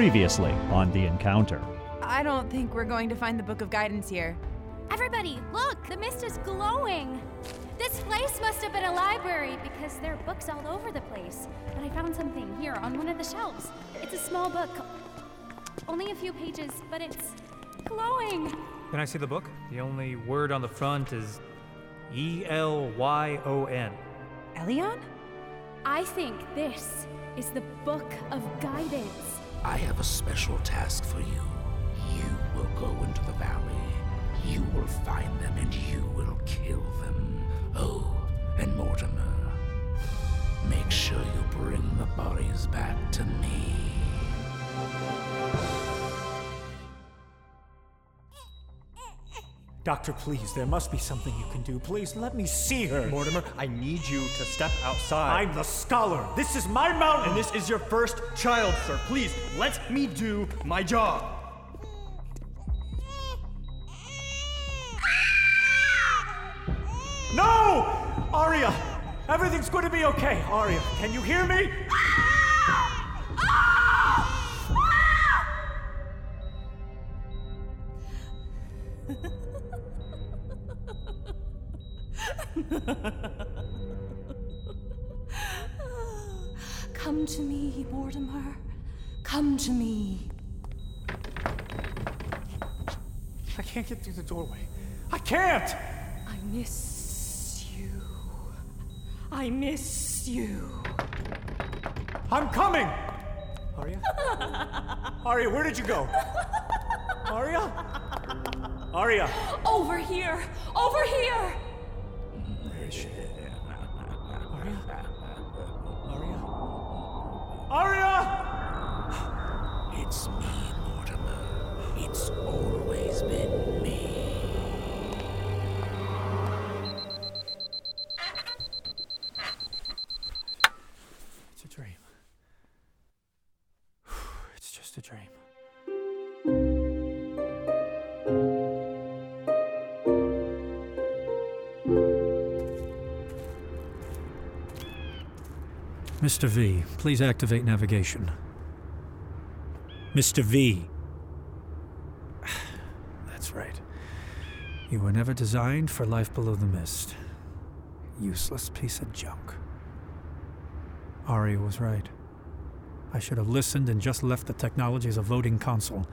Previously on The Encounter. I don't think we're going to find the Book of Guidance here. Everybody, look! The mist is glowing! This place must have been a library because there are books all over the place. But I found something here on one of the shelves. It's a small book. Only a few pages, but it's glowing. Can I see the book? The only word on the front is E L Y O N. Elion? I think this is the Book of Guidance. I have a special task for you. You will go into the valley. You will find them and you will kill them. Oh, and Mortimer, make sure you bring the bodies back to me. Doctor, please, there must be something you can do. Please let me see her. Mortimer, I need you to step outside. I'm the scholar. This is my mountain. And this is your first child, sir. Please, let me do my job. No! Aria! Everything's going to be okay. Aria, can you hear me? Come to me, Mortimer. Come to me. I can't get through the doorway. I can't! I miss you. I miss you. I'm coming! Aria? Aria, where did you go? Aria? Aria! Over here! Over here! She? Aria? Aria? Aria! It's me, Mortimer. It's always Mr. V, please activate navigation. Mr. V. That's right. You were never designed for life below the mist. Useless piece of junk. Aria was right. I should have listened and just left the technology as a voting console.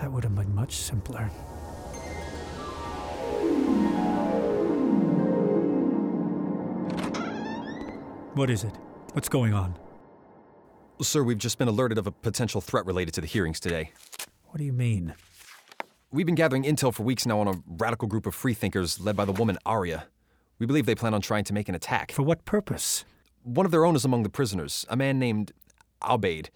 That would have been much simpler. What is it? What's going on? Sir, we've just been alerted of a potential threat related to the hearings today. What do you mean? We've been gathering intel for weeks now on a radical group of freethinkers led by the woman Aria. We believe they plan on trying to make an attack. For what purpose? One of their own is among the prisoners, a man named Albaid.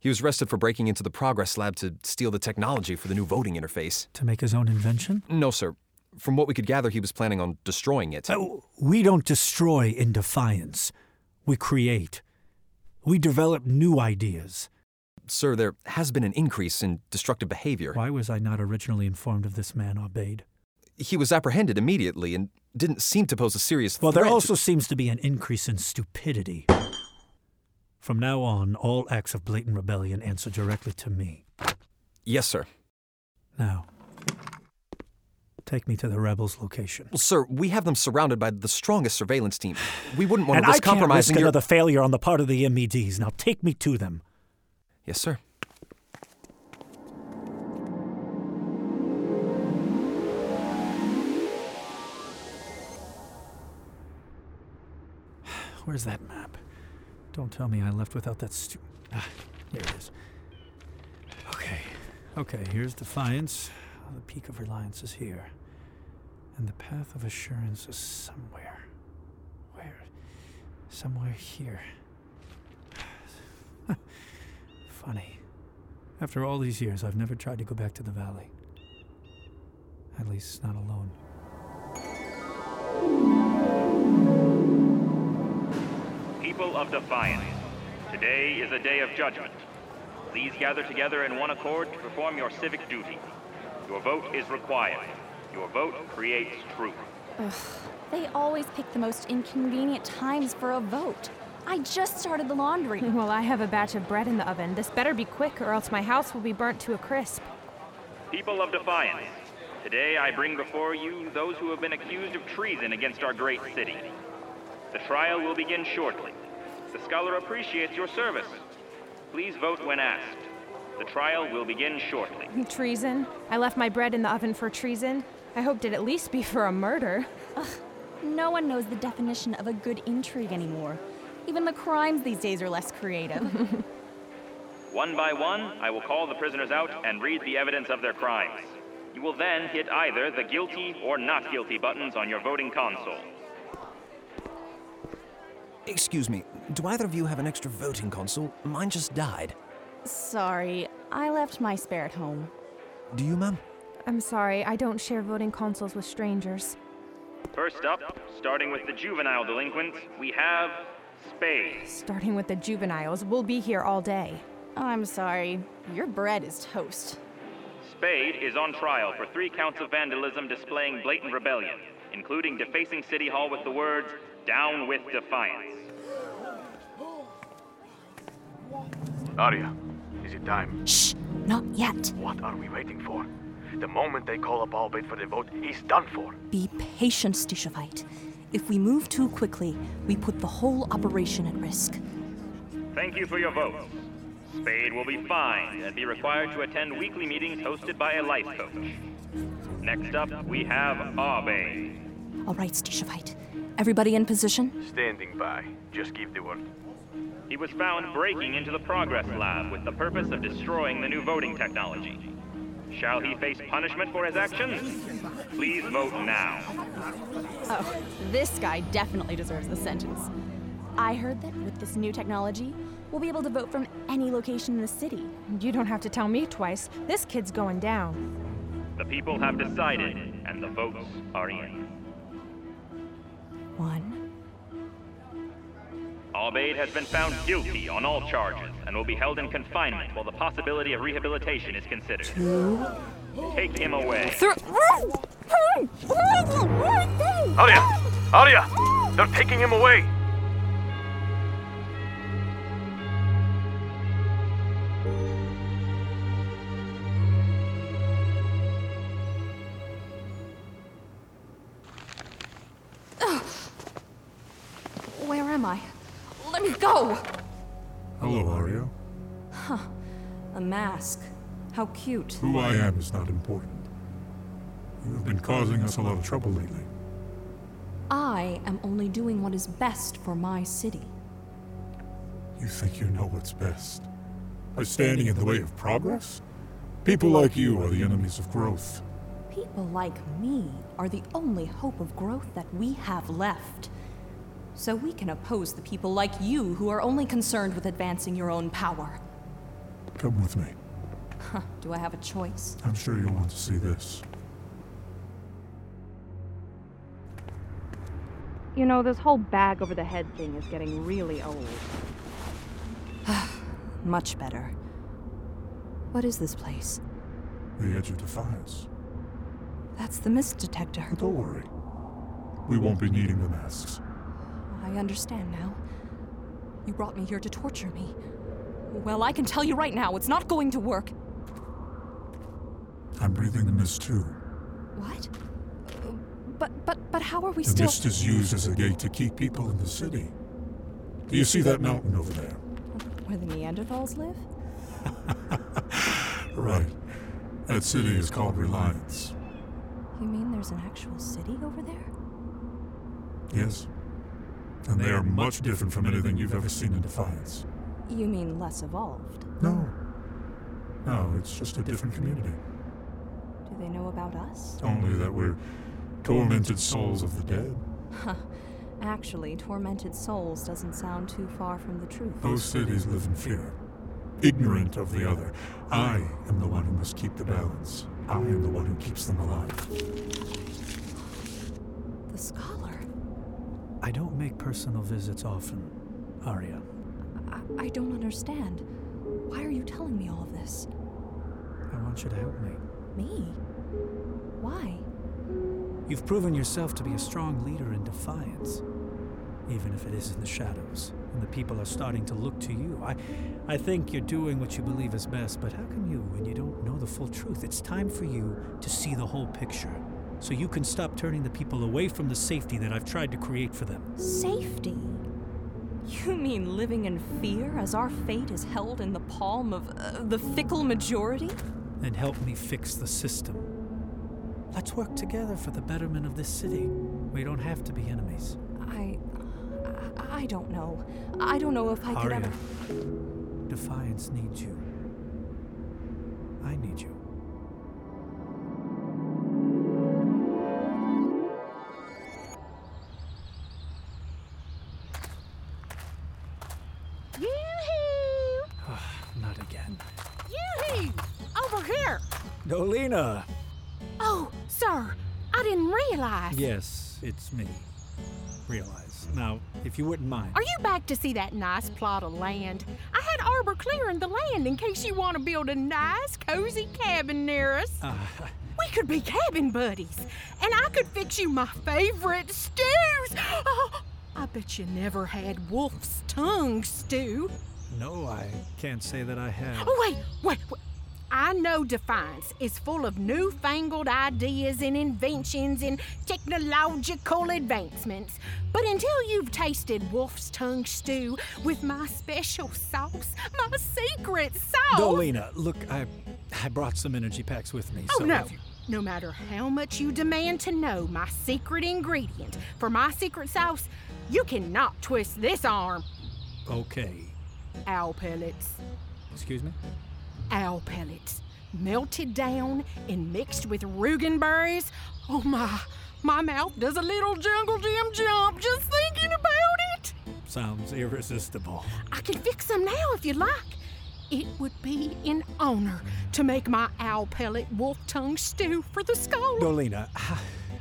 He was arrested for breaking into the Progress Lab to steal the technology for the new voting interface. To make his own invention? No, sir. From what we could gather, he was planning on destroying it. Uh, we don't destroy in defiance. We create. We develop new ideas. Sir, there has been an increase in destructive behavior. Why was I not originally informed of this man, Obaid? He was apprehended immediately and didn't seem to pose a serious Well, threat. Well, there also seems to be an increase in stupidity. From now on, all acts of blatant rebellion answer directly to me. Yes, sir. Now, take me to the rebels' location. Well, sir, we have them surrounded by the strongest surveillance team. We wouldn't want and to I risk can't compromising risk your... another failure on the part of the MEDs. Now take me to them. Yes, sir. Where's that map? Don't tell me I left without that stu- Ah, here it is. Okay, okay, here's Defiance. The peak of reliance is here. And the path of assurance is somewhere. Where? Somewhere here. Funny. After all these years, I've never tried to go back to the valley. At least, not alone. People of Defiance, today is a day of judgment. Please gather together in one accord to perform your civic duty. Your vote is required. Your vote creates truth. Ugh, they always pick the most inconvenient times for a vote. I just started the laundry. Well, I have a batch of bread in the oven. This better be quick, or else my house will be burnt to a crisp. People of Defiance, today I bring before you those who have been accused of treason against our great city. The trial will begin shortly. The scholar appreciates your service. Please vote when asked. The trial will begin shortly. Treason? I left my bread in the oven for treason? I hoped it'd at least be for a murder. Ugh, no one knows the definition of a good intrigue anymore. Even the crimes these days are less creative. one by one, I will call the prisoners out and read the evidence of their crimes. You will then hit either the guilty or not guilty buttons on your voting console. Excuse me, do either of you have an extra voting console? Mine just died. Sorry, I left my spare at home. Do you, ma'am? I'm sorry, I don't share voting consoles with strangers. First up, starting with the juvenile delinquents, we have Spade. Starting with the juveniles, we'll be here all day. I'm sorry, your bread is toast. Spade is on trial for three counts of vandalism displaying blatant rebellion, including defacing City Hall with the words, Down with Defiance. Aria, is it time? Shh, not yet. What are we waiting for? The moment they call up Albeit for the vote, he's done for. Be patient, Stishovite. If we move too quickly, we put the whole operation at risk. Thank you for your vote. Spade will be fined and be required to attend weekly meetings hosted by a life coach. Next up, we have Arbe. All right, Stishovite. Everybody in position? Standing by. Just give the word. He was found breaking into the Progress Lab with the purpose of destroying the new voting technology. Shall he face punishment for his actions? Please vote now. Oh, this guy definitely deserves the sentence. I heard that with this new technology, we'll be able to vote from any location in the city. You don't have to tell me twice. This kid's going down. The people have decided, and the votes are in. One. Albade has been found guilty on all charges and will be held in confinement while the possibility of rehabilitation is considered. Two. Take him away. Aria! Aria! They're taking him away! Where am I? Let me go! Hello, Aria. Huh. A mask. How cute. Who I am is not important. You have been causing us a lot of trouble lately. I am only doing what is best for my city. You think you know what's best? By standing in the way of progress? People like you are the enemies of growth. People like me are the only hope of growth that we have left. So we can oppose the people like you who are only concerned with advancing your own power. Come with me. Huh, do I have a choice? I'm sure you'll want to see this. You know, this whole bag over the head thing is getting really old. Much better. What is this place? The Edge of Defiance. That's the mist detector. Don't worry. We won't be needing the masks. I understand now. You brought me here to torture me. Well, I can tell you right now, it's not going to work. I'm breathing the mist too. What? But but but how are we the still? The mist is used as a gate to keep people in the city. Do you see that mountain over there? Where the Neanderthals live? right. That city is called Reliance. You mean there's an actual city over there? Yes. And they are much different from anything you've ever seen in Defiance. You mean less evolved? No. No, it's just a different community. Do they know about us? Only that we're tormented souls of the dead. Huh. Actually, tormented souls doesn't sound too far from the truth. Those cities live in fear, ignorant of the other. I am the one who must keep the balance. I am the one who keeps them alive. The scholar. I don't make personal visits often, Aria. I, I don't understand. Why are you telling me all of this? I want you to help me. Me? Why? You've proven yourself to be a strong leader in defiance, even if it is in the shadows, And the people are starting to look to you. I, I think you're doing what you believe is best, but how can you, when you don't know the full truth? It's time for you to see the whole picture. So you can stop turning the people away from the safety that I've tried to create for them. Safety? You mean living in fear as our fate is held in the palm of uh, the fickle majority? Then help me fix the system. Let's work together for the betterment of this city. We don't have to be enemies. I. I don't know. I don't know if I could Aria, ever. Defiance needs you. I need you. Again. Yoo-hoo! Over here! Dolina! Oh, sir, I didn't realize. Yes, it's me. Realize. Now, if you wouldn't mind. Are you back to see that nice plot of land? I had Arbor clearing the land in case you want to build a nice, cozy cabin near us. Uh, We could be cabin buddies, and I could fix you my favorite stews. Oh, I bet you never had wolf's tongue stew. No, I can't say that I have. Oh, wait, wait, wait. I know Defiance is full of newfangled ideas and inventions and technological advancements. But until you've tasted wolf's tongue stew with my special sauce, my secret sauce. Dolina, look, I I brought some energy packs with me. Oh, so no. you- No matter how much you demand to know my secret ingredient for my secret sauce, you cannot twist this arm. Okay. Owl pellets. Excuse me? Owl pellets. Melted down and mixed with Rugen berries. Oh my, my mouth does a little jungle gym jump just thinking about it. Sounds irresistible. I can fix them now if you like. It would be an honor to make my owl pellet wolf tongue stew for the skull. Dolina,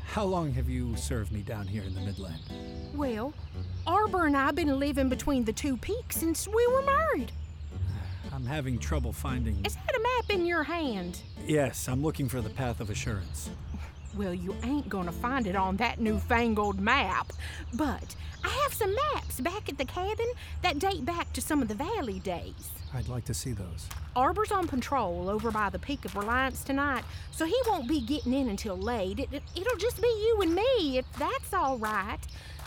how long have you served me down here in the Midland? Well, Arbor and I have been living between the two peaks since we were married. I'm having trouble finding. Is that a map in your hand? Yes, I'm looking for the path of assurance. Well, you ain't gonna find it on that newfangled map. But I have some maps back at the cabin that date back to some of the valley days. I'd like to see those. Arbor's on patrol over by the Peak of Reliance tonight, so he won't be getting in until late. It, it'll just be you and me, if that's all right.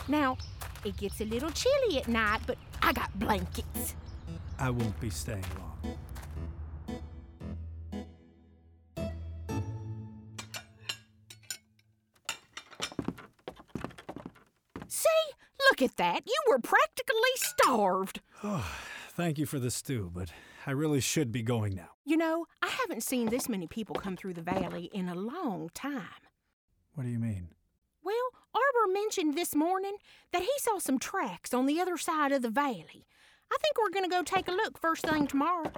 Now, it gets a little chilly at night, but I got blankets. I won't be staying long. See? Look at that. You were practically starved. Oh, thank you for the stew, but I really should be going now. You know, I haven't seen this many people come through the valley in a long time. What do you mean? Mentioned this morning that he saw some tracks on the other side of the valley. I think we're going to go take a look first thing tomorrow.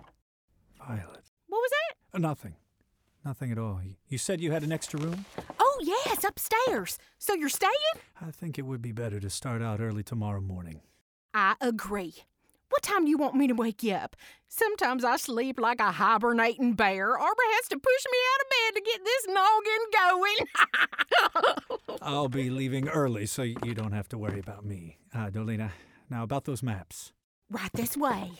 Violet. What was that? Uh, nothing. Nothing at all. You said you had an extra room? Oh, yes, upstairs. So you're staying? I think it would be better to start out early tomorrow morning. I agree. What time do you want me to wake you up? Sometimes I sleep like a hibernating bear. Arbor has to push me out of bed to get this noggin going. I'll be leaving early, so you don't have to worry about me. Uh, Dolina, now about those maps. right this way.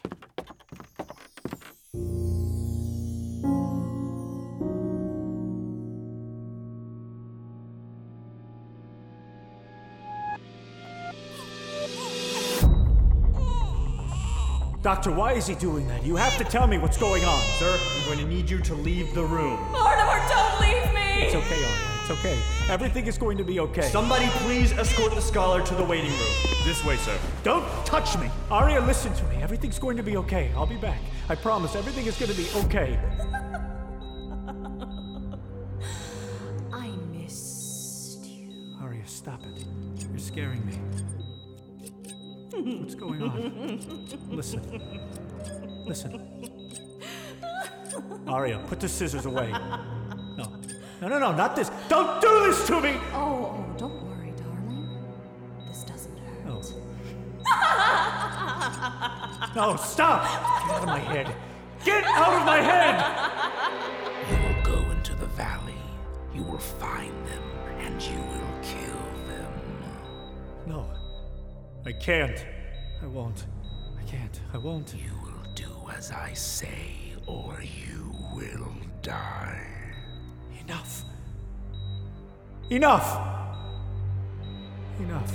Doctor, why is he doing that? You have to tell me what's going on. Sir, I'm going to need you to leave the room. Mortimer, don't leave me! It's okay, Aria. It's okay. Everything is going to be okay. Somebody please escort the scholar to the waiting room. This way, sir. Don't touch me! Aria, listen to me. Everything's going to be okay. I'll be back. I promise everything is going to be okay. I missed you. Aria, stop it. You're scaring me. What's going on? Listen. Listen. Aria, put the scissors away. No. No, no, no, not this. Don't do this to me! Oh, oh, don't worry, darling. This doesn't hurt. Oh. No, stop! Get out of my head. Get out of my head! You will go into the valley. You will find I can't. I won't. I can't. I won't. You will do as I say, or you will die. Enough. Enough! Enough.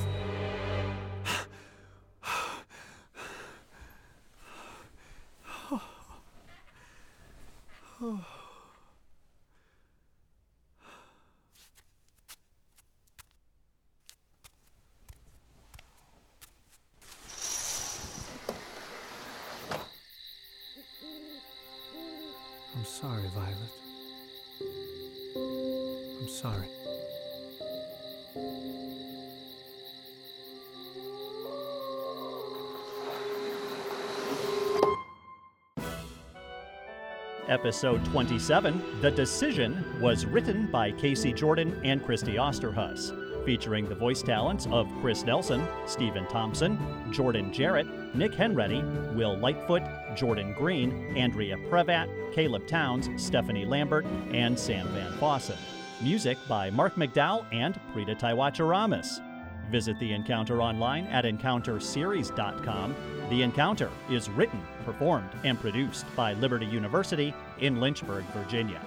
Sorry, Violet. I'm sorry. Episode 27, The Decision, was written by Casey Jordan and Christy Osterhus, featuring the voice talents of Chris Nelson, Stephen Thompson, Jordan Jarrett, Nick Henready, Will Lightfoot, Jordan Green, Andrea Prevat, Caleb Towns, Stephanie Lambert, and Sam Van Fossen. Music by Mark McDowell and Prita Taiwacharamas. Visit The Encounter online at encounterseries.com. The Encounter is written, performed, and produced by Liberty University in Lynchburg, Virginia.